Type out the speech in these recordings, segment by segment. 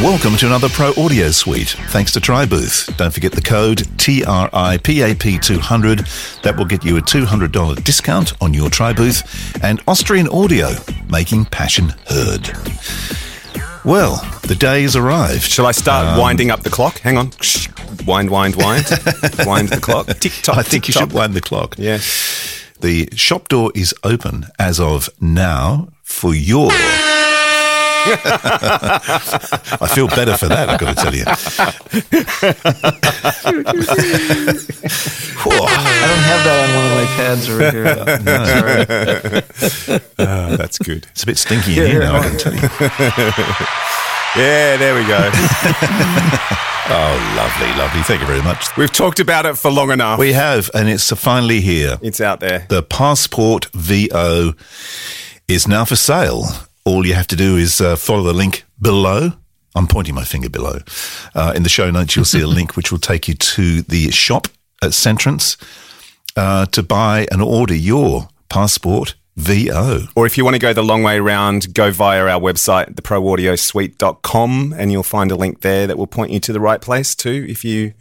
Welcome to another Pro Audio Suite. Thanks to TriBooth. Don't forget the code TRIPAP200. That will get you a $200 discount on your TriBooth. And Austrian Audio, making passion heard. Well, the day has arrived. Shall I start um, winding up the clock? Hang on. Wind, wind, wind. wind the clock. Tick tock. I think you should wind the clock. Yeah. The shop door is open as of now for your. I feel better for that, I've got to tell you. Whoa. I don't have that on one of my pads over here. Oh, that's good. It's a bit stinky in here now, I can tell you. Yeah, there we go. Oh, lovely, lovely. Thank you very much. We've talked about it for long enough. We have, and it's finally here. it's out there. The PASport VO is now for sale. All you have to do is uh, follow the link below. I'm pointing my finger below. Uh, in the show notes, you'll see a link which will take you to the shop at Centrance uh, to buy and order your PASport VO. Or if you want to go the long way around, go via our website, theproaudiosuite.com, and you'll find a link there that will point you to the right place too if you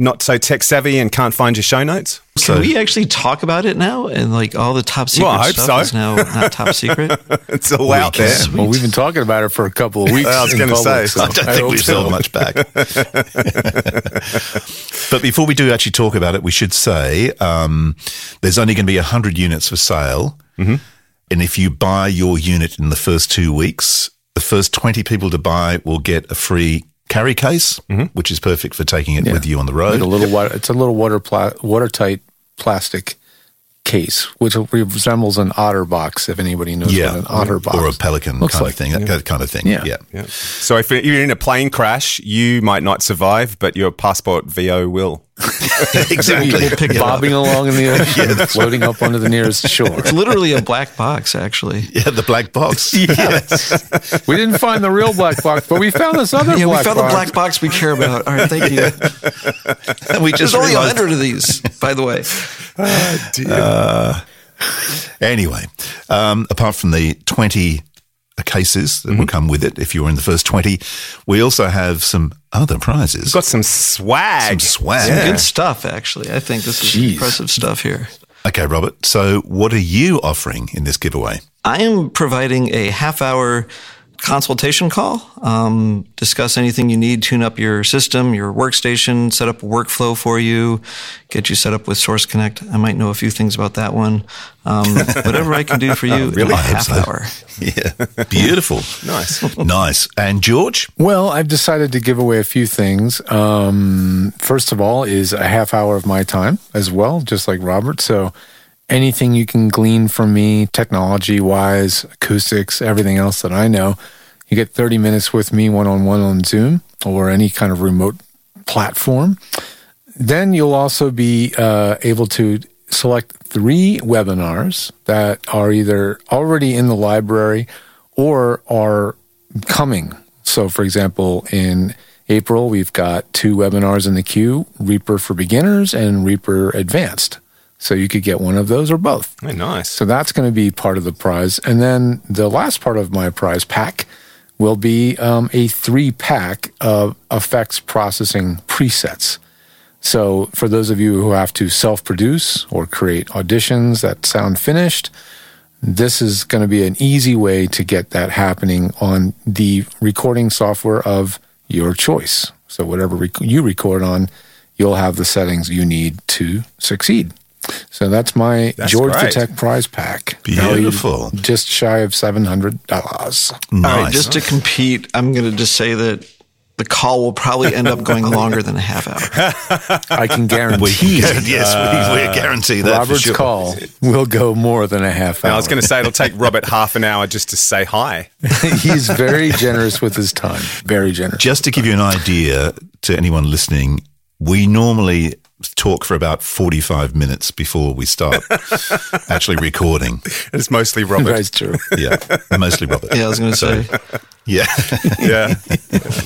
not so tech savvy and can't find your show notes. So, Can we actually talk about it now? And like all the top secret Well, I hope stuff so. is now not top secret. It's all We out can- there. Well, we've been talking about it for a couple of weeks. I was gonna say, so I don't think hope we've so. held much back. but before we do actually talk about it, we should say um, there's only going to be 100 units for sale. Mm-hmm. And if you buy your unit in the first two weeks, the first 20 people to buy will get a free carry case, Mm-hmm. which is perfect for taking it with you on the road. Like a little water, it's a little water pla- watertight plastic case, which resembles an otter box. If anybody knows yeah, what an otter box or a pelican looks kind like. of thing. That kind of thing. Yeah. yeah. Yeah. So if you're in a plane crash, you might not survive, but your PASport VO will. exactly. Pick it bobbing along in the ocean, floating up onto the nearest shore. It's literally a black box, actually. Yeah, the black box. Yes. we didn't find the real black box, but we found this other Yeah, we found box. the black box we care about. All right, thank you. we just There's only a hundred of these, by the way. Ah, uh, anyway, um, apart from the 20 cases that will mhm. come with it, if you're in the first 20, we also have some other prizes. We've Got some swag. some swag. Yeah. Good stuff, actually. I think this is Jeez. impressive stuff here. Okay, Robert. So, what are you offering in this giveaway? I am providing a half hour consultation call. Um, discuss anything you need, tune up your system, your workstation, set up a workflow for you, get you set up with Source Connect. I might know a few things about that one. Um, whatever I can do for you in a I hope half so. hour. Yeah, beautiful. Nice. nice. And George? Well, I've decided to give away a few things. Um, first of all, is a half hour of my time as well, just like Robert. So anything you can glean from me, technology wise, acoustics, everything else that I know, you get 30 minutes with me one on one on Zoom or any kind of remote platform. Then you'll also be uh, able to select three webinars that are either already in the library or are coming. So, for example, in April, we've got two webinars in the queue Reaper for Beginners and Reaper Advanced. So, you could get one of those or both. Hey, nice. So that's going to be part of the prize. And then the last part of my prize pack will be um, a three pack of effects processing presets. So for those of you who have to self produce or create auditions that sound finished, this is going to be an easy way to get that happening on the recording software of your choice. So whatever rec- you record on, you'll have the settings you need to succeed. So that's my That's George great. the Tech prize pack. Beautiful. Just shy of seven hundred dollars. Nice. All right, just to compete, I'm going to just say that the call will probably end up going longer than a half hour. I can We, guarantee yes, we, we uh, guarantee that. for Robert's sure. call will go more than a half hour. Now, I was going to say it'll take Robert half an hour just to say hi. He's very generous with his time. Very generous. Just to give you an idea to anyone listening, we normally talk for about 45 minutes before we start actually recording. It's mostly Robert. That's true. Yeah, mostly Robert. Yeah, I was going to say. Yeah. Yeah.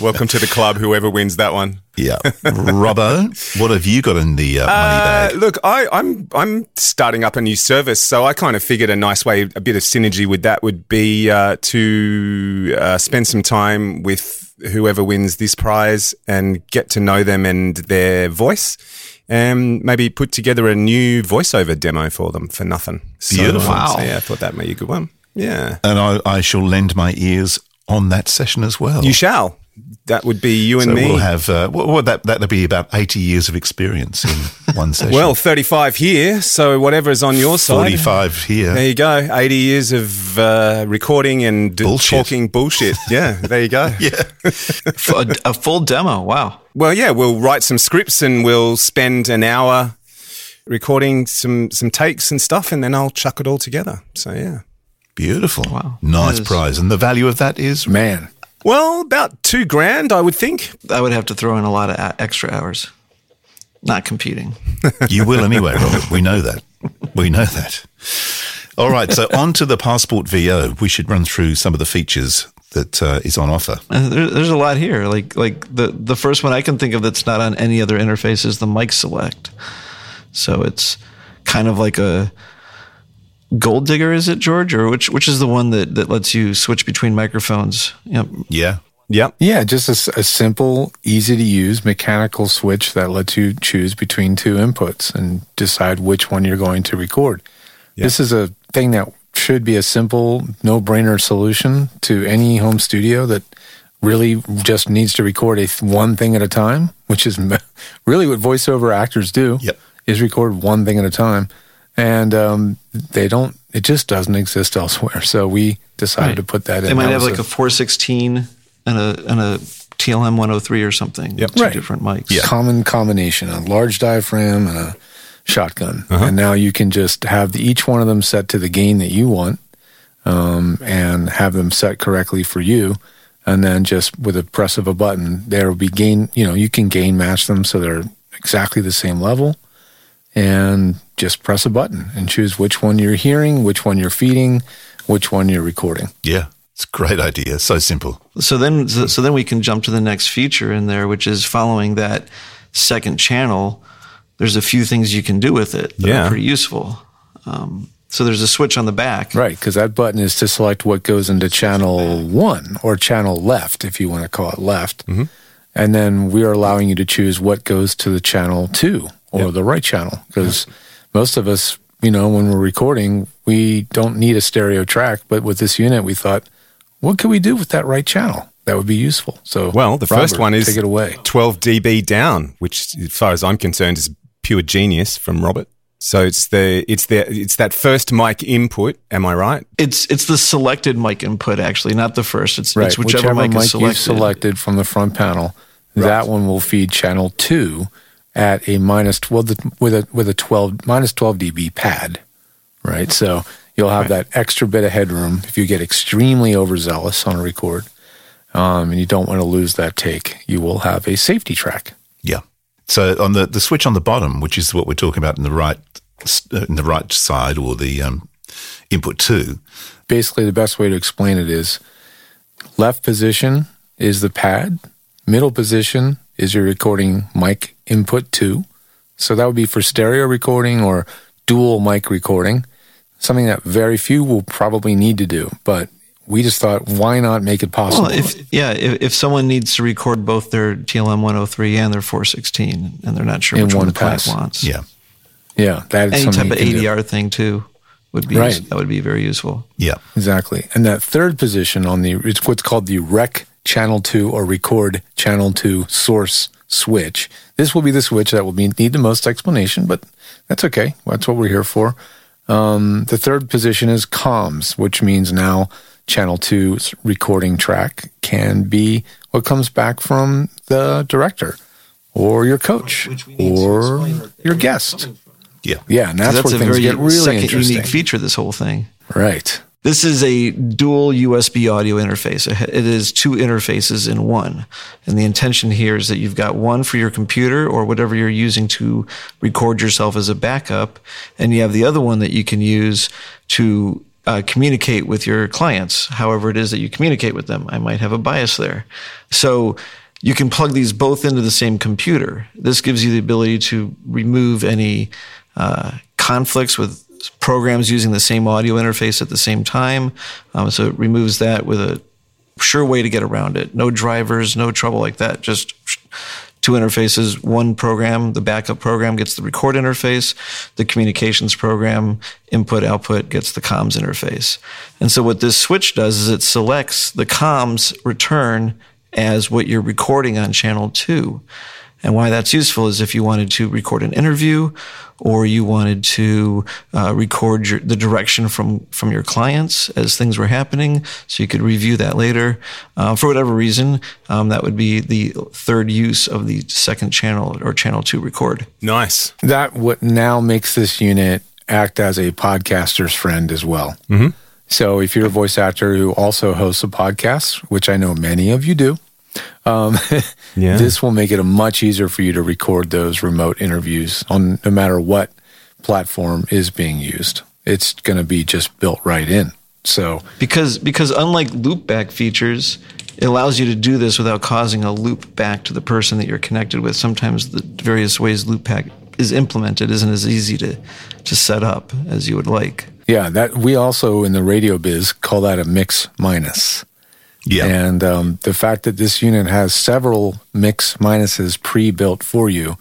Welcome to the club, whoever wins that one. yeah. Robbo, what have you got in the uh, money Uh, bag? look, I, I'm I'm starting up a new service, so I kind of figured a nice way, a bit of synergy with that would be uh, to uh, spend some time with whoever wins this prize and get to know them and their voice, and maybe put together a new voiceover demo for them for nothing. So, Beautiful. um, so Wow. yeah, I thought that might be a good one. Yeah, And I, I shall lend my ears on that session as well. you shall. That would be you and so me. we'll have, uh, what would that, that'd be about 80 years of experience in one session. well, 35 here, so whatever is on your side. 45 here. There you go. 80 years of uh, recording and d- Bullshit. talking bullshit. Yeah, there you go. Yeah. F- a, a full demo. Wow. Well, yeah, we'll write some scripts and we'll spend an hour recording some some takes and stuff, and then I'll chuck it all together. So yeah. Beautiful. Wow. Nice prize. And the value of that is Man, Well, about two grand, I would think. I would have to throw in a lot of extra hours. Not competing. You will anyway, Robert. We know that. We know that. All right. So on to the PASport VO. We should run through some of the features that uh, is on offer. Uh, there, there's a lot here. Like like the the first one I can think of that's not on any other interface is the mic select. So it's kind of like a gold digger, is it George, or which which is the one that that lets you switch between microphones? Yep. Yeah. Yep. yeah, just a simple, easy to use mechanical switch that lets you choose between two inputs and decide which one you're going to record. This is a thing that should be a simple, no brainer solution to any home studio that really just needs to record a th- one thing at a time, which is really what voiceover actors do. Yep. Is record one thing at a time, and um, they don't. It just doesn't exist elsewhere. So we decided Right. to put that in. They might have like a 416 and a and a TLM 103 or something. Yep. Two Right. different mics. Yeah. common combination a large diaphragm and a shotgun and now you can just have the, each one of them set to the gain that you want um, and have them set correctly for you and then just with a press of a button there will be gain you know you can gain match them so they're exactly the same level and just press a button and choose which one you're hearing which one you're feeding which one you're recording Yeah. It's a great idea. So simple. So then, so then we can jump to the next feature in there, which is following that second channel. There's a few things you can do with it that Yeah. are pretty useful. Um, so there's a switch on the back. Right, because that button is to select what goes into channel one or channel left, if you want to call it left. And then we are allowing you to choose what goes to the channel two or the right channel. Because most of us, you know, when we're recording, we don't need a stereo track. But with this unit, we thought, what can we do with that right channel? That would be useful. So, Well, the first one is take it away. 12 dB down, which, as far as I'm concerned, is pure genius from Robert. So it's the it's the it's that first mic input. Am I right? It's it's the selected mic input actually, not the first. It's, Right, it's whichever, mic, is you've selected. selected from the front panel, that one will feed channel two at a minus well the, with a with a twelve minus twelve dB pad, right? So you'll have that extra bit of headroom if you get extremely overzealous on a record, um, and you don't want to lose that take. You will have a safety track. Yeah. So on the, the switch on the bottom, which is what we're talking about in the right uh, in the right side or the um, input two, Basically, the best way to explain it is left position is the pad, middle position is your recording mic input two. So that would be for stereo recording or dual mic recording, something that very few will probably need to do. But we just thought, why not make it possible? Well, if yeah, if, if someone needs to record both their TLM 103 and their 416, and they're not sure In which one one the client wants, yeah, yeah, that is any something type of you can do. ADR thing too would be Right. that would be very useful. yeah, Exactly. And that third position on the, it's what's called the rec channel two or record channel two source switch. This will be the switch that will be, need the most explanation, but that's okay. That's what we're here for. Um, the third position is comms, which means now channel two's recording track can be what comes back from the director or your coach or your guest. Yeah. Yeah, and that's, That's where a things very get really second interesting. unique feature. This whole thing. Right. This is a dual USB audio interface. It is two interfaces in one. And the intention here is that you've got one for your computer or whatever you're using to record yourself as a backup. And you have the other one that you can use to uh, communicate with your clients, however it is that you communicate with them. I might have a bias there. So you can plug these both into the same computer. This gives you the ability to remove any uh, conflicts with programs using the same audio interface at the same time. Um, so it removes that with a sure way to get around it. No drivers, no trouble like that. Just two interfaces. One program, the backup program, gets the record interface. The communications program, input output, gets the comms interface. And so what this switch does is it selects the comms return as what you're recording on channel two. And why that's useful is if you wanted to record an interview or you wanted to uh, record your, the direction from, from your clients as things were happening, so you could review that later. Uh, for whatever reason, um, that would be the third use of the second channel or channel two record. Nice. That what now makes this unit act as a podcaster's friend as well. Mm-hmm. So if you're a voice actor who also hosts a podcast, which I know many of you do, um, Yeah. this will make it a much easier for you to record those remote interviews on no matter what platform is being used. It's going to be just built right in. So Because because unlike loopback features, it allows you to do this without causing a loop back to the person that you're connected with. Sometimes the various ways loopback is implemented isn't as easy to to set up as you would like. yeah, that we also in the radio biz call that a mix minus. Yeah. And um, the fact that this unit has several mix minuses pre-built for you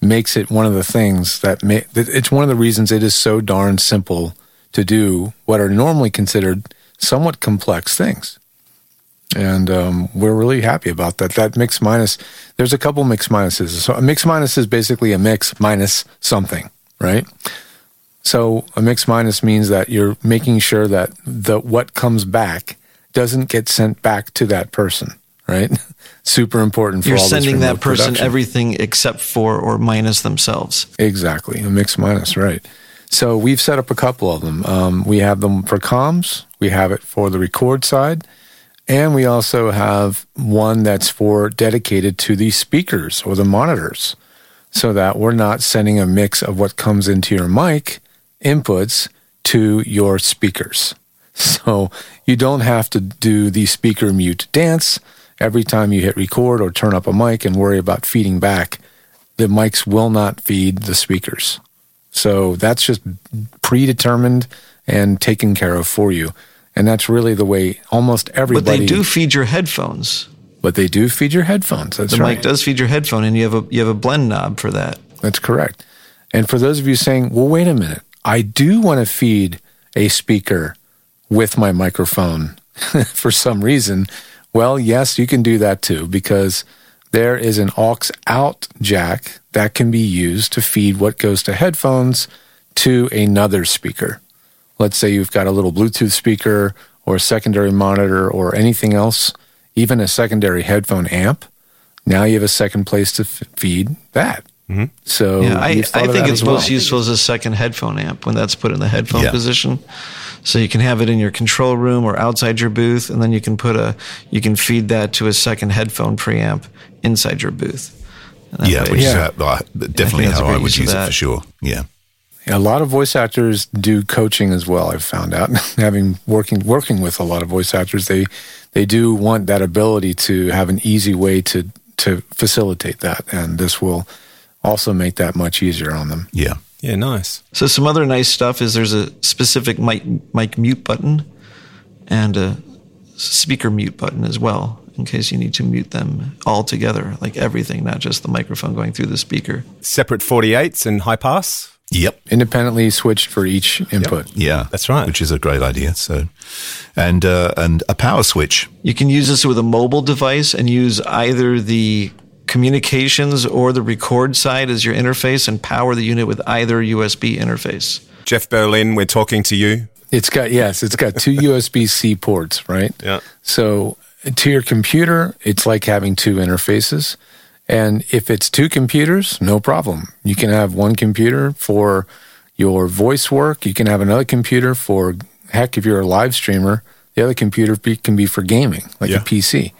makes it one of the things that ma- it's one of the reasons it is so darn simple to do what are normally considered somewhat complex things. And um, we're really happy about that. That mix minus, there's a couple mix minuses. So a mix minus is basically a mix minus something, right? So a mix minus means that you're making sure that the what comes back doesn't get sent back to that person, right? Super important for You're all this sending that person production. everything except for or minus themselves. Exactly, a mix minus, right? So we've set up a couple of them. Um, we have them for comms. We have it for the record side, and we also have one that's for dedicated to the speakers or the monitors, so that we're not sending a mix of what comes into your mic inputs to your speakers. So you don't have to do the speaker mute dance every time you hit record or turn up a mic and worry about feeding back. The mics will not feed the speakers. So that's just predetermined and taken care of for you. And that's really the way almost everybody. But they do feed your headphones. But they do feed your headphones. That's right. The right. mic does feed your headphone, and you have a you have a blend knob for that. That's correct. And for those of you saying, well, wait a minute, I do want to feed a speaker with my microphone for some reason. Well, yes, you can do that too, because there is an aux out jack that can be used to feed what goes to headphones to another speaker. Let's say you've got a little Bluetooth speaker or a secondary monitor or anything else, even a secondary headphone amp. Now you have a second place to f- feed that. Mm-hmm. So Yeah, I, I think it's well. most useful as a second headphone amp when that's put in the headphone Yeah. position. So you can have it in your control room or outside your booth, and then you can put a you can feed that to a second headphone preamp inside your booth. Yeah, way- which is Yeah. how, uh, definitely that's how I would use of use it for sure. Yeah. A lot of voice actors do coaching as well. I've found out, having working working with a lot of voice actors, they they do want that ability to have an easy way to to facilitate that, and this will also make that much easier on them. Yeah. Yeah, nice. So some other nice stuff is there's a specific mic mic mute button and a speaker mute button as well in case you need to mute them all together, like everything, not just the microphone going through the speaker. Separate 48s and high pass. Yep. Independently switched for each input. Yeah. That's right. Which is a great idea. So, and uh, and a power switch. You can use this with a mobile device and use either the communications or the record side as your interface and power the unit with either USB interface. Jeff Berlin, we're talking to you. It's got yes, it's got two USB C ports, right? Yeah. So to your computer, it's like having two interfaces. And if it's two computers, no problem. You can have one computer for your voice work. You can have another computer for heck if you're a live streamer. The other computer be, can be for gaming, like Yeah. a PC.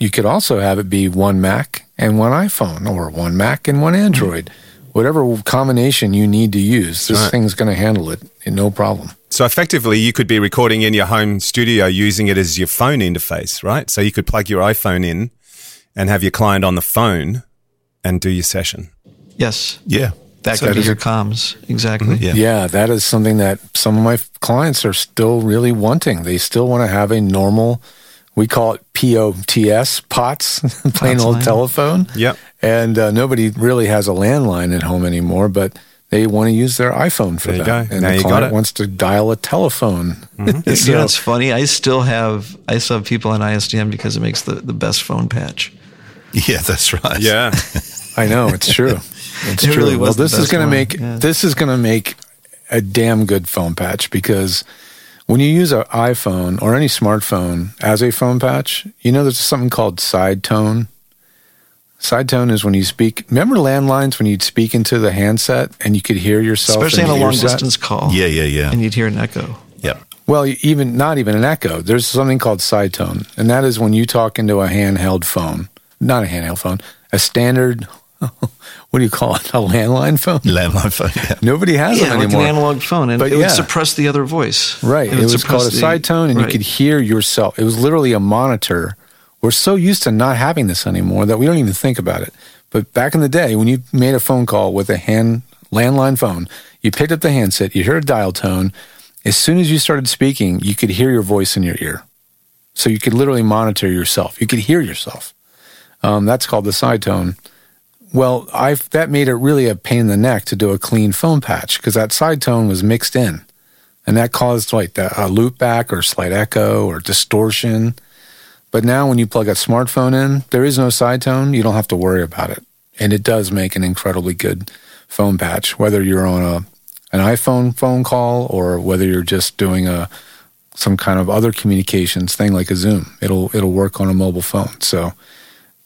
You could also have it be one Mac and one iPhone, or one Mac and one Android. Whatever combination you need to use, this right. thing's going to handle it, no problem. So effectively, you could be recording in your home studio using it as your phone interface, right? So you could plug your iPhone in and have your client on the phone and do your session. Yes, Yeah. that So could be does your comms. Exactly. Mm-hmm. Yeah. Yeah, that is something that some of my clients are still really wanting. They still want to have a normal, we call it POTS, POTS, plain POTS old line. telephone. Yep. And uh, nobody really has a landline at home anymore, but they want to use their iPhone for There you that. go. And Now the you got client it. Mm-hmm. wants to dial a telephone. You So- know, it's funny. I still have I still have people on ISDN because it makes the, the best phone patch. Yeah, that's right. Yeah. I know it's true. It's It true. really well, was the this is going to make yeah. this is going to make a damn good phone patch because when you use an iPhone or any smartphone as a phone patch, you know there's something called side tone. Side tone is when you speak. Remember landlines when you'd speak into the handset and you could hear yourself, Especially in on a long earset? distance call. Yeah, yeah, yeah. And you'd hear an echo. Yeah. Well, even not even an echo. There's something called side tone, and that is when you talk into a handheld phone, not a handheld phone, a standard. What do you call it? A landline phone? Landline phone. Yeah. Nobody has Yeah, them like anymore. an analog phone, and But it yeah. would suppress the other voice. Right. It It, would was called a side tone, and right. you could hear yourself. It was literally a monitor. We're so used to not having this anymore that we don't even think about it. But back in the day, when you made a phone call with a hand landline phone, you picked up the handset, you heard a dial tone. As soon as you started speaking, you could hear your voice in your ear. So you could literally monitor yourself. You could hear yourself. Um, that's called the side tone. Well, I that made it really a pain in the neck to do a clean phone patch because that side tone was mixed in, and that caused like the, a loop back or slight echo or distortion. But now, when you plug a smartphone in, there is no side tone. You don't have to worry about it, and it does make an incredibly good phone patch. Whether you're on a an iPhone phone call or whether you're just doing a some kind of other communications thing like a Zoom, it'll it'll work on a mobile phone. So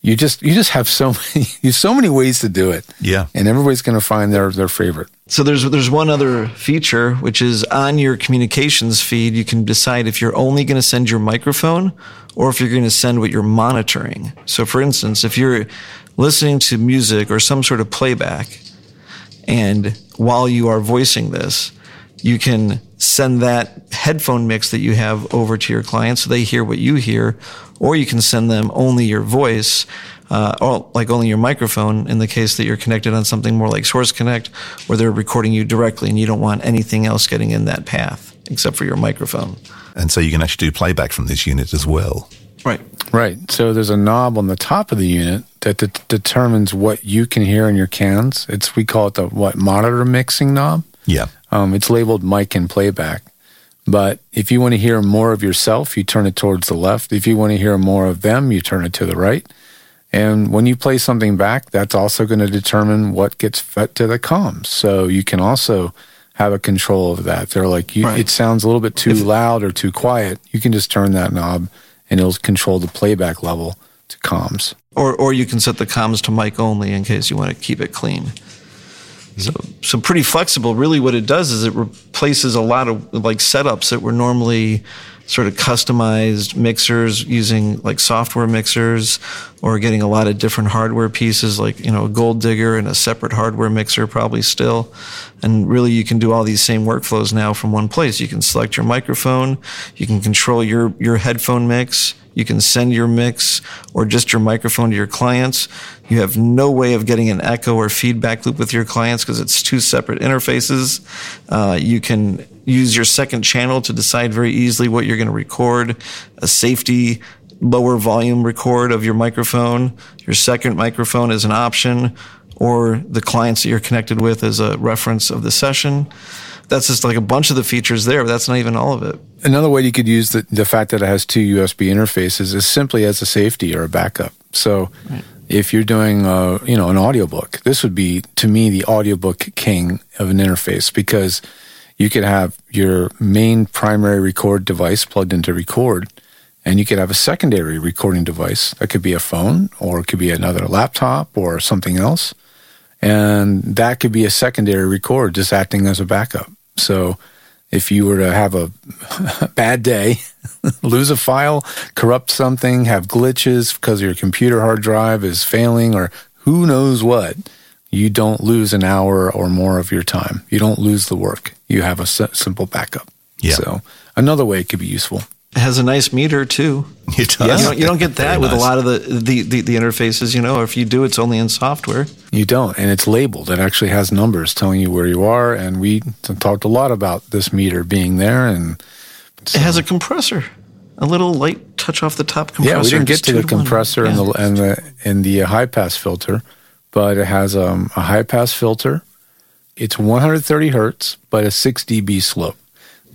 you just you just have so many you have so many ways to do it. Yeah. and everybody's going to find their their favorite. So there's there's one other feature which is on your communications feed you can decide if you're only going to send your microphone or if you're going to send what you're monitoring. So for instance, if you're listening to music or some sort of playback and while you are voicing this, you can send that headphone mix that you have over to your client so they hear what you hear, or you can send them only your voice, uh, or like only your microphone in the case that you're connected on something more like Source Connect, where they're recording you directly and you don't want anything else getting in that path except for your microphone. And so you can actually do playback from this unit as well. Right. Right. So there's a knob on the top of the unit that de- determines what you can hear in your cans. It's we call it the what monitor mixing knob. Yeah. Um, it's labeled mic and playback. But if you want to hear more of yourself, you turn it towards the left. If you want to hear more of them, you turn it to the right. And when you play something back, that's also going to determine what gets fed to the comms. So you can also have a control of that. They're like, you, Right. it sounds a little bit too loud or too quiet. You can just turn that knob and it'll control the playback level to comms. Or, or you can set the comms to mic only in case you want to keep it clean. So, so pretty flexible. Really, what it does is it replaces a lot of like setups that were normally sort of customized mixers using like software mixers or getting a lot of different hardware pieces like you know a gold digger and a separate hardware mixer probably still. And really you can do all these same workflows now from one place. You can select your microphone. You can control your your headphone mix you can send your mix or just your microphone to your clients. You have no way of getting an echo or feedback loop with your clients because it's two separate interfaces. Uh, you can use your second channel to decide very easily what you're going to record, a safety lower volume record of your microphone. Your second microphone is an option, or the clients that you're connected with as a reference of the session. That's just like a bunch of the features there, but that's not even all of it. Another way you could use the, the fact that it has two USB interfaces is simply as a safety or a backup. So if you're doing a, you know an audiobook, this would be to me the audiobook king of an interface because You could have your main primary record device plugged into record, and you could have a secondary recording device. That could be a phone, or it could be another laptop, or something else. And that could be a secondary record just acting as a backup. So if you were to have a bad day, lose a file, corrupt something, have glitches because your computer hard drive is failing, or who knows what, you don't lose an hour or more of your time. You don't lose the work. You have a simple backup. Yeah. So another way it could be useful. It has a nice meter too. It You don't, you don't get that Very with nice. a lot of the, the, the, the interfaces, you know, or if you do, it's only in software. You don't, and it's labeled. It actually has numbers telling you where you are. And we talked a lot about this meter being there. And It has a compressor, a little light touch off the top compressor. yeah, we didn't get to the compressor and Yeah. the and the and the high pass filter, but it has um, a high pass filter. It's 130 hertz, but a 6 dB slope.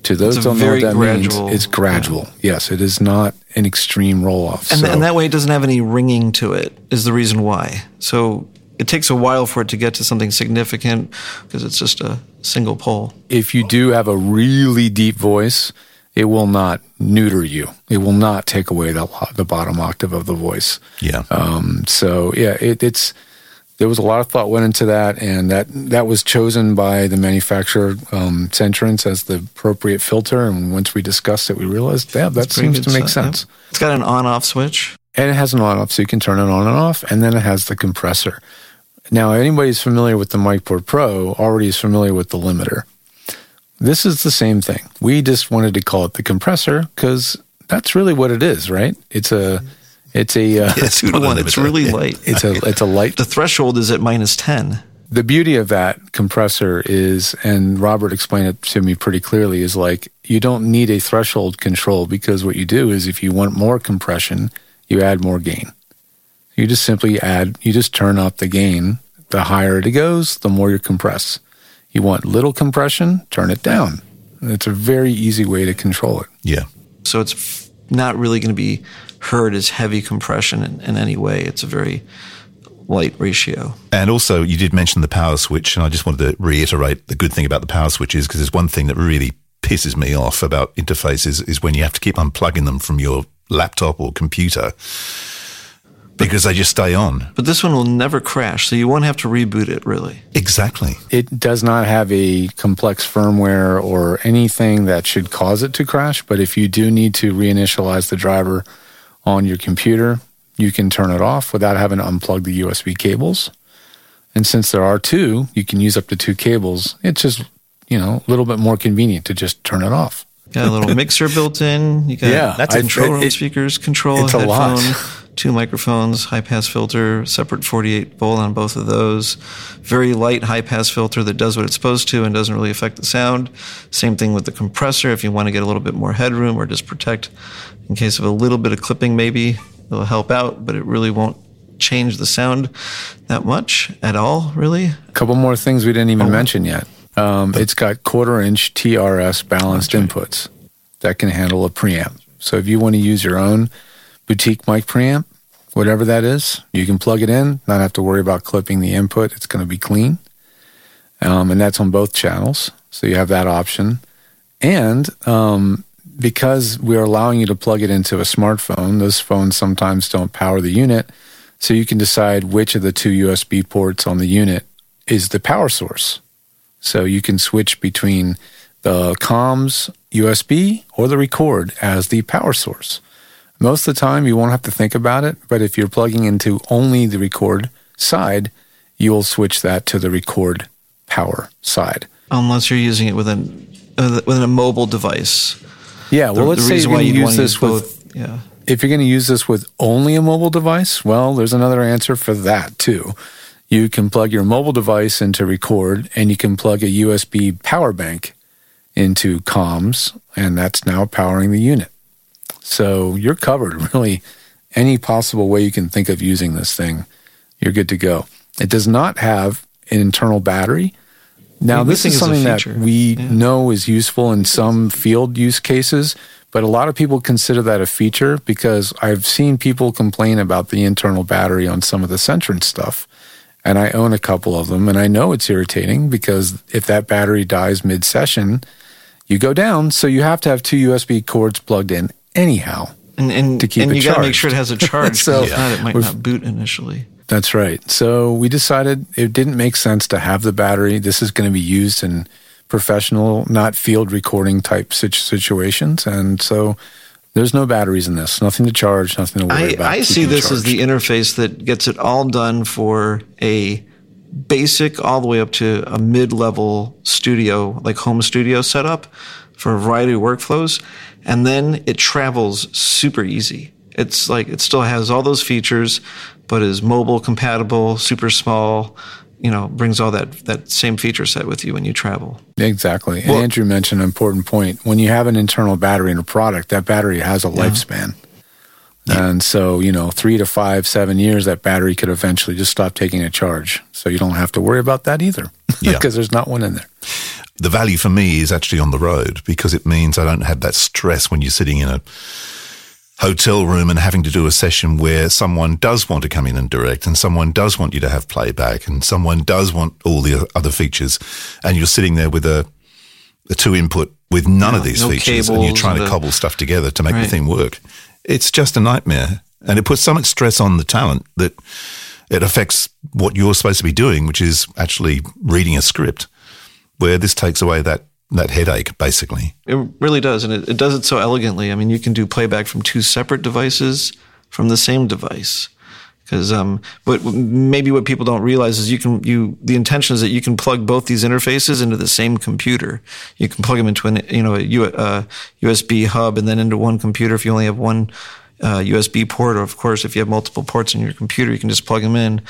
To those a who don't know what that gradual- means, it's gradual. Yes, it is not an extreme roll off. And, so, and that way it doesn't have any ringing to it, is the reason why. So it takes a while for it to get to something significant because it's just a single pole. if you do have a really deep voice, it will not neuter you. It will not take away the the bottom octave of the voice. Yeah. Um, so yeah, it, it's there was a lot of thought went into that, and that that was chosen by the manufacturer, um, Centrance, as the appropriate filter. And once we discussed it, we realized, yeah, that seems to make yeah. sense. It's got an on-off switch. And it has an on-off, so you can turn it on and off, and then it has the compressor. Now, anybody who's familiar with the MicPort Pro already is familiar with the limiter. This is the same thing. We just wanted to call it the compressor because that's really what it is, right? It's a, it's a, uh, Yes, Two to not one. It's really Yeah. light. it's a, it's a light. The threshold is at minus 10. The beauty of that compressor is, and Robert explained it to me pretty clearly, is like you don't need a threshold control because what you do is if you want more compression, you add more gain. You just simply add, you just turn up the gain. The higher it goes, the more you compress. You want little compression, turn it down. It's a very easy way to control it. Yeah. So it's not really going to be heard as heavy compression in, in any way. It's a very light ratio. And also, you did mention the power switch, and I just wanted to reiterate the good thing about the power switches because there's one thing that really pisses me off about interfaces is when you have to keep unplugging them from your laptop or computer because they just stay on. But this one will never crash, so you won't have to reboot it really. Exactly. It does not have a complex firmware or anything that should cause it to crash. But if you do need to reinitialize the driver on your computer, you can turn it off without having to unplug the USB cables. And since there are two, you can use up to two cables. It's just, you know, a little bit more convenient to just turn it off. Got a little mixer built in. You got Yeah, that's I- control room it- speakers, control it's a lot. headphone, two microphones, high pass filter, separate 48 volt on both of those. Very light high pass filter that does what it's supposed to and doesn't really affect the sound. Same thing with the compressor. If you want to get a little bit more headroom or just protect in case of a little bit of clipping, maybe it'll help out, but it really won't change the sound that much at all, really. A couple more things we didn't even Oh. mention yet. Um, it's got quarter inch TRS balanced inputs that can handle a preamp. So if you want to use your own boutique mic preamp, whatever that is, you can plug it in, not have to worry about clipping the input. It's going to be clean. Um, and that's on both channels. So you have that option. And um, because we're allowing you to plug it into a smartphone, those phones sometimes don't power the unit. So you can decide which of the two USB ports on the unit is the power source. So you can switch between the comms USB or the record as the power source. Most of the time, you won't have to think about it, but if you're plugging into only the record side, you will switch that to the record power side. Unless you're using it with an with a mobile device. Yeah, well, The- let's the say you're going to use this with both. Yeah. if you're going to use this with only a mobile device, well, there's another answer for that too. You can plug your mobile device into record and you can plug a USB power bank into comms, and that's now powering the unit. So you're covered really any possible way you can think of using this thing. You're good to go. It does not have an internal battery. Now, this is something that we Yeah. know is useful in some field use cases, but a lot of people consider that a feature because I've seen people complain about the internal battery on some of the Centrance stuff and I own a couple of them, and I know it's irritating because if that battery dies mid session, you go down. So you have to have two USB cords plugged in anyhow. And, and, To keep and it you got to make sure it has a charge. So- not, it might not boot initially. That's right. So we decided it didn't make sense to have the battery. This is going to be used in professional, not field recording type situations, and so there's no batteries in this. Nothing to charge. Nothing to worry I, about. I see this as the interface that gets it all done for a basic all the way up to a mid-level studio, like home studio setup for a variety of workflows. And then it travels super easy. It's like it still has all those features, but is mobile compatible, super small, you know, brings all that, that same feature set with you when you travel. exactly. And Andrew mentioned an important point. When you have an internal battery in a product, that battery has a lifespan. And so, you know, three to five, seven years, that battery could eventually just stop taking a charge. So you don't have to worry about that either Yeah. because there's not one in there. the value for me is actually on the road because it means I don't have that stress when you're sitting in a hotel room and having to do a session where someone does want to come in and direct and someone does want you to have playback and someone does want all the other features and you're sitting there with a, a two input with none of these no features and you're trying to a- cobble stuff together to make the thing work. It's just a nightmare and it puts so much stress on the talent that it affects what you're supposed to be doing, which is actually reading a script where this takes away that, that headache, basically. It really does, and it, it does it so elegantly. I mean, you can do playback from two separate devices from the same device. Because, um, but maybe what people don't realize is you can you the intention is that you can plug both these interfaces into the same computer. You can plug them into an you know a U, uh, USB hub and then into one computer if you only have one uh, USB port, or of course if you have multiple ports in your computer, you can just plug them in,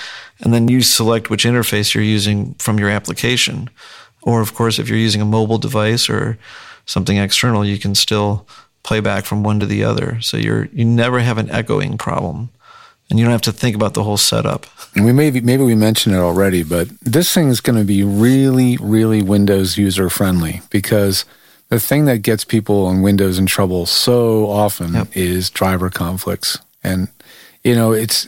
and then you select which interface you're using from your application. Or of course, if you're using a mobile device or something external, you can still play back from one to the other. So you're you never have an echoing problem, and you don't have to think about the whole setup. And we maybe maybe we mentioned it already, but this thing is going to be really, really Windows user friendly because the thing that gets people on Windows in trouble so often Yep. is driver conflicts, and you know it's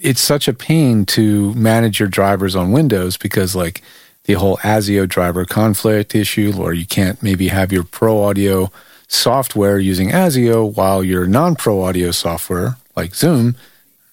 it's such a pain to manage your drivers on Windows because like the whole ASIO driver conflict issue, or you can't maybe have your Pro Audio software using ASIO while your non-Pro Audio software like Zoom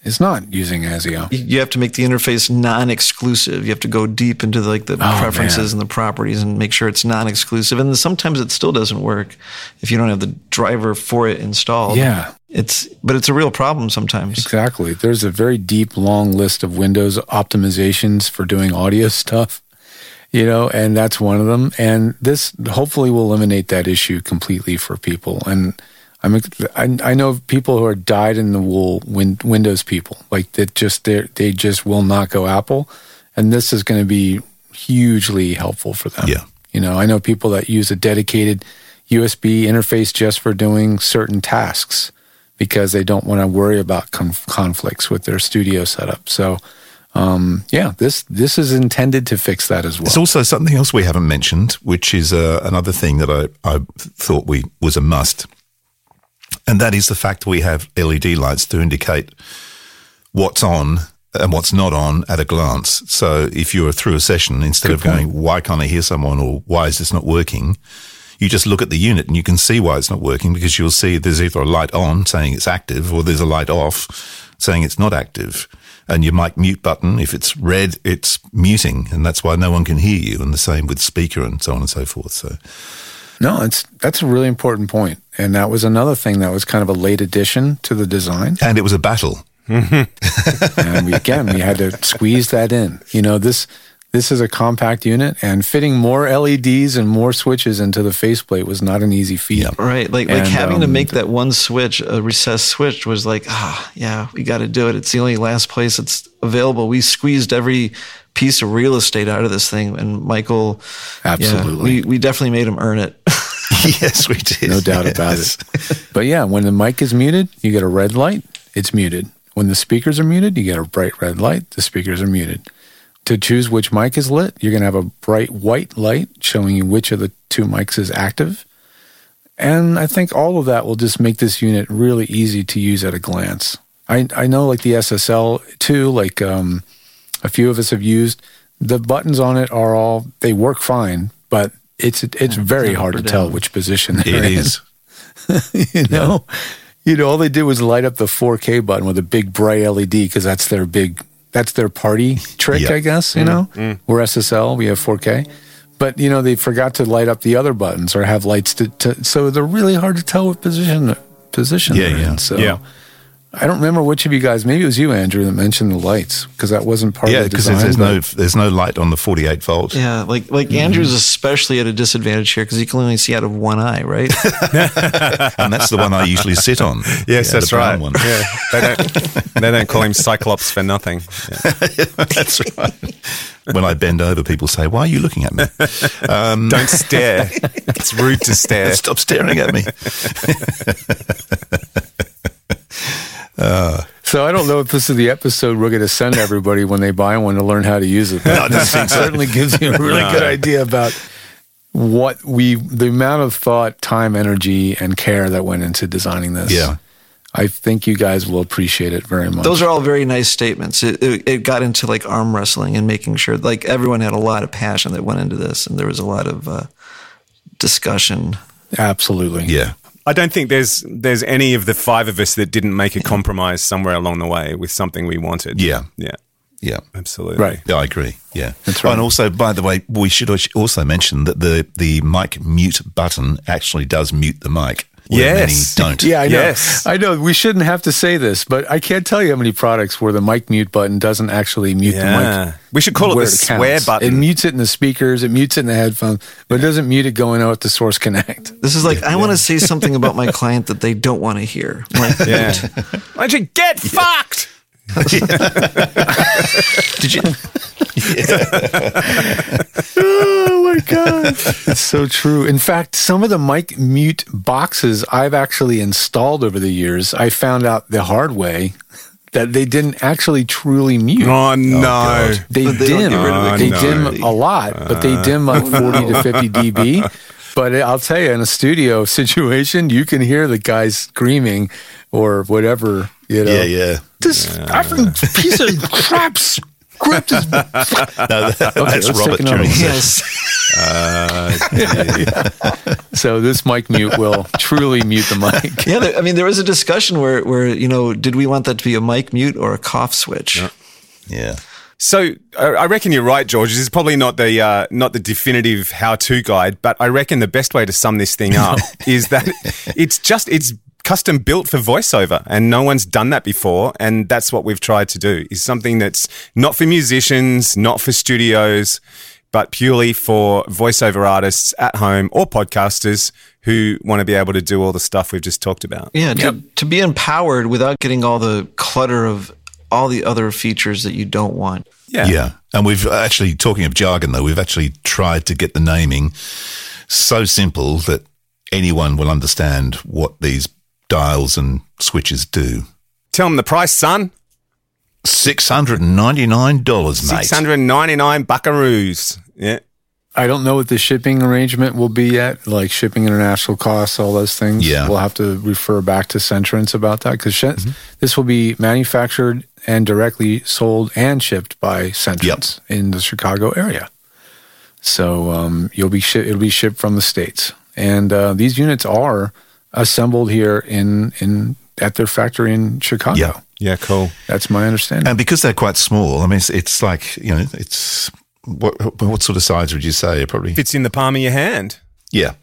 is not using ASIO. You- have to make the interface non-exclusive. You have to go deep into like the Oh, preferences man. and the properties and make sure it's non-exclusive. And sometimes it still doesn't work if you don't have the driver for it installed. Yeah. it's but it's a real problem sometimes. Exactly. There's a very deep, long list of Windows optimizations for doing audio stuff, you know, and that's one of them. And this hopefully will eliminate that issue completely for people. And I'm, I, I know people who are dyed in the wool win, Windows people, like that just, they they just will not go Apple. And this is going to be hugely helpful for them. Yeah. You know, I know people that use a dedicated USB interface just for doing certain tasks because they don't want to worry about conf- conflicts with their studio setup. So, um, yeah, this this is intended to fix that as well. There's also something else we haven't mentioned, which is uh, another thing that I, I thought we was a must, and that is the fact we have LED lights to indicate what's on and what's not on at a glance. So if you're through a session, instead Good of going, "Why can't I hear someone?" or "Why is this not working?" you just look at the unit and you can see why it's not working because you'll see there's either a light on saying it's active or there's a light off saying it's not active. And your mic mute button, if it's red, it's muting, and that's why no one can hear you. And the same with speaker and so on and so forth. So no, it's that's a really important point, and that was another thing that was kind of a late addition to the design. and it was a battle. and we, again, we had to squeeze that in. You know, this this is a compact unit, and fitting more LEDs and more switches into the faceplate was not an easy feat. Right, like like And, having to um, make that one switch a recessed switch was like ah yeah we got to do it. It's the only last place it's available. We squeezed every piece of real estate out of this thing, and Michael, yeah, Absolutely. we we definitely made him earn it. yes, we did. No doubt about it. But yeah, when the mic is muted, you get a red light, it's muted. When the speakers are muted, you get a bright red light, the speakers are muted. To choose which mic is lit, you're going to have a bright white light showing you which of the two mics is active. And I think all of that will just make this unit really easy to use at a glance. I, I know like the SSL 2, like um, a few of us have used. The buttons on it are all they work fine, but it's it's very hard to tell which position It they're in. is. you know, you know, all they did was light up the 4K button with a big bright LED because that's their big, that's their party trick, Yeah. I guess. You mm. know, mm. we're SSL, we have 4K, but you know they forgot to light up the other buttons or have lights to, to so they're really hard to tell what position position Yeah, they're yeah. in. So Yeah. I don't remember which of you guys. Maybe it was you, Andrew, that mentioned the lights because that wasn't part Yeah, of the design. Yeah, because design. there's no there's no light on the 48 volt. Yeah, like like Andrew's especially at a disadvantage here because he can only see out of one eye, right? and that's the one I usually sit on. Yes, Yeah, that's the right. One. Yeah, they don't they don't call him Cyclops for nothing. Yeah. that's right. When I bend over, people say, "Why are you looking at me? Um, Don't stare. It's rude to stare. Stop staring at me." So I don't know if this is the episode we're going to send everybody when they buy one to learn how to use it. No, I don't think so. certainly gives you a really good idea about what we, the amount of thought, time, energy, and care that went into designing this. Yeah. I think you guys will appreciate it very much. Those are all very nice statements. It, it, it got into like arm wrestling and making sure like everyone had a lot of passion that went into this, and there was a lot of uh, discussion. absolutely. Yeah, I don't think there's there's any of the five of us that didn't make a compromise somewhere along the way with something we wanted. Yeah. yeah, yeah. absolutely. Right. Yeah, I agree. Yeah, That's right. and also, by the way, we should also mention that the the mic mute button actually does mute the mic. Where Yes. many don't. Yeah, I know. Yes. I know. We shouldn't have to say this, but I can't tell you how many products where the mic mute button doesn't actually mute the mic. We should call it where the swear counts. button. It mutes it in the speakers, it mutes it in the headphones, but it doesn't mute it going out to Source Connect. This is like I want to say something about my client that they don't want to hear. Like, Yeah. Why don't you get fucked? did you? Oh my god, it's so true. In fact, some of the mic mute boxes I've actually installed over the years, I found out the hard way that they didn't actually truly mute. Oh, oh no! They But they dim. get rid of it they completely. dim a lot, but they uh. dim like 40 to 50 dB. But eh, I'll tell you, in a studio situation, you can hear the guys screaming or whatever, you know. Yeah, yeah. This effing piece of crap script is. No, that- that's let's Robert take another during one. Yes. Uh, so this mic mute will truly mute the mic. Yeah, there, I mean, there was a discussion where, where you know, did we want that to be a mic mute or a cough switch? Yeah. So I I reckon you're right, George. This is probably not the uh, not the definitive how-to guide, but I reckon the best way to sum this thing up is that it's just it's custom built for voiceover, and no one's done that before, and that's what we've tried to do. Is something that's not for musicians, not for studios, but purely for voiceover artists at home or podcasters who want to be able to do all the stuff we've just talked about. Yeah, to, to be empowered without getting all the clutter of all the other features that you don't want. Yeah. Yeah. And we've actually, talking of jargon though, we've actually tried to get the naming so simple that anyone will understand what these dials and switches do. Tell them the price, son. $699, mate. Six hundred ninety-nine buckaroos. Yeah. I don't know what the shipping arrangement will be yet, like shipping international costs, all those things. Yeah. We'll have to refer back to Centrance about that because this will be manufactured and directly sold and shipped by Centrance in the Chicago area. So um, you'll be shi- it'll be shipped from the states, and uh, these units are assembled here in in at their factory in Chicago. Yeah. Yeah, cool. That's my understanding. And because they're quite small, I mean, it's, it's like, you know, it's what, what sort of size would you say? Probably. Fits in the palm of your hand. Yeah.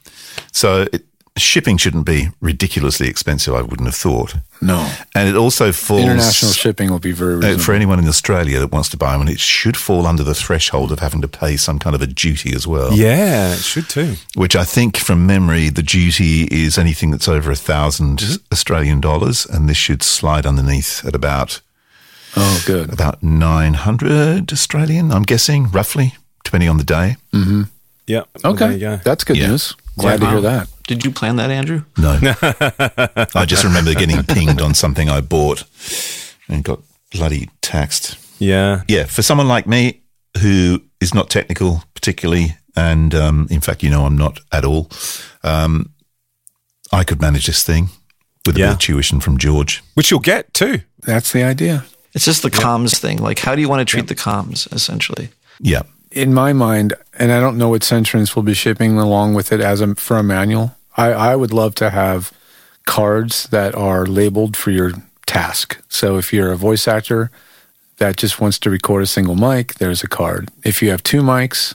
So it, shipping shouldn't be ridiculously expensive, I wouldn't have thought. no, And it also falls. international shipping will be very Uh, reasonable. for anyone in Australia that wants to buy one, it should fall under the threshold of having to pay some kind of a duty as well. Yeah, it should too. Which I think, from memory, the duty is anything that's over a thousand Australian dollars, and this should slide underneath at about oh, good. about nine hundred Australian. I'm guessing, roughly, depending on the day. Yeah. Okay, there go. that's good Yeah. news. Glad to hear that. Did you plan that, Andrew? No, I just remember getting pinged on something I bought and got bloody taxed. Yeah. yeah, for someone like me who is not technical particularly, and um, in fact, you know, I'm not at all. Um, I could manage this thing with a Yeah. bit of tuition from George. Which you'll get too. That's the idea. It's just the comms thing. Like, how do you want to treat the comms, essentially? Yeah. in my mind, and I don't know what Centrance will be shipping along with it as a for a manual. I, I would love to have cards that are labeled for your task. So if you're a voice actor that just wants to record a single mic, there's a card. If you have two mics,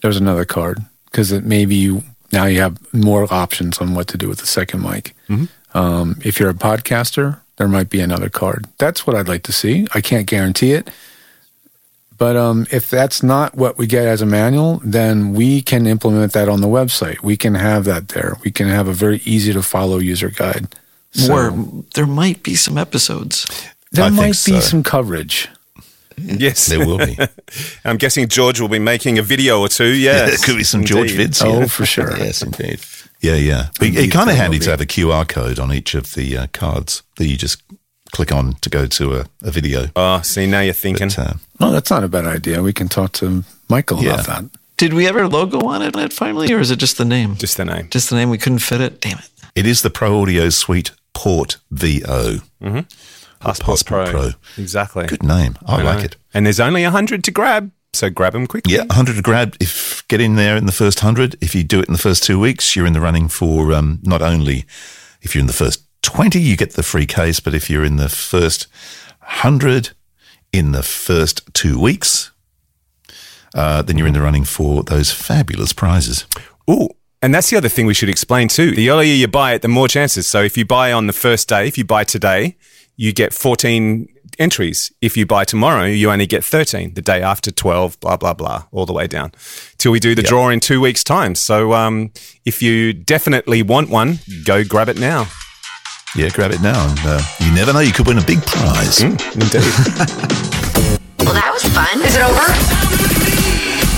there's another card because it maybe you now you have more options on what to do with the second mic. Um, if you're a podcaster, there might be another card. That's what I'd like to see. I can't guarantee it. But um, if that's not what we get as a manual, then we can implement that on the website. We can have that there. We can have a very easy to follow user guide. So Or there might be some episodes. there I think might be so. some coverage. Yes, There will be. I'm guessing George will be making a video or two. Yes, there could be some George indeed. vids. Oh, yeah. for sure. yes, indeed. Yeah, yeah. But Indeed, it's kind of handy to have a QR code on each of the uh, cards that you just click on to go to a, a video. Oh, see, now you're thinking. But, uh, Oh, that's not a bad idea. We can talk to Michael Yeah. about that. Did we ever logo on it, it finally, or is it just the name? Just the name. Just the name. We couldn't fit it. Damn it. it is the Pro Audio Suite Port VO. Passport, Passport Pro. Exactly. Good name. I, like know. it. And there's only 100 to grab, so grab them quickly. Yeah, 100 to grab. If get in there in the first 100, if you do it in the first two weeks, you're in the running for um, not only if you're in the first 20, you get the free case, but if you're in the first 100 in the first two weeks, uh, then you're in the running for those fabulous prizes. Ooh. And that's the other thing we should explain too. The earlier you buy it, the more chances. So if you buy on the first day, if you buy today, you get 14 entries. If you buy tomorrow, you only get 13. The day after 12, blah, blah, blah, all the way down till we do the draw in two weeks' time. So um, if you definitely want one, go grab it now. Yeah, grab it now. And, uh, you never know, you could win a big prize. Indeed. Well, that was fun. Is it over?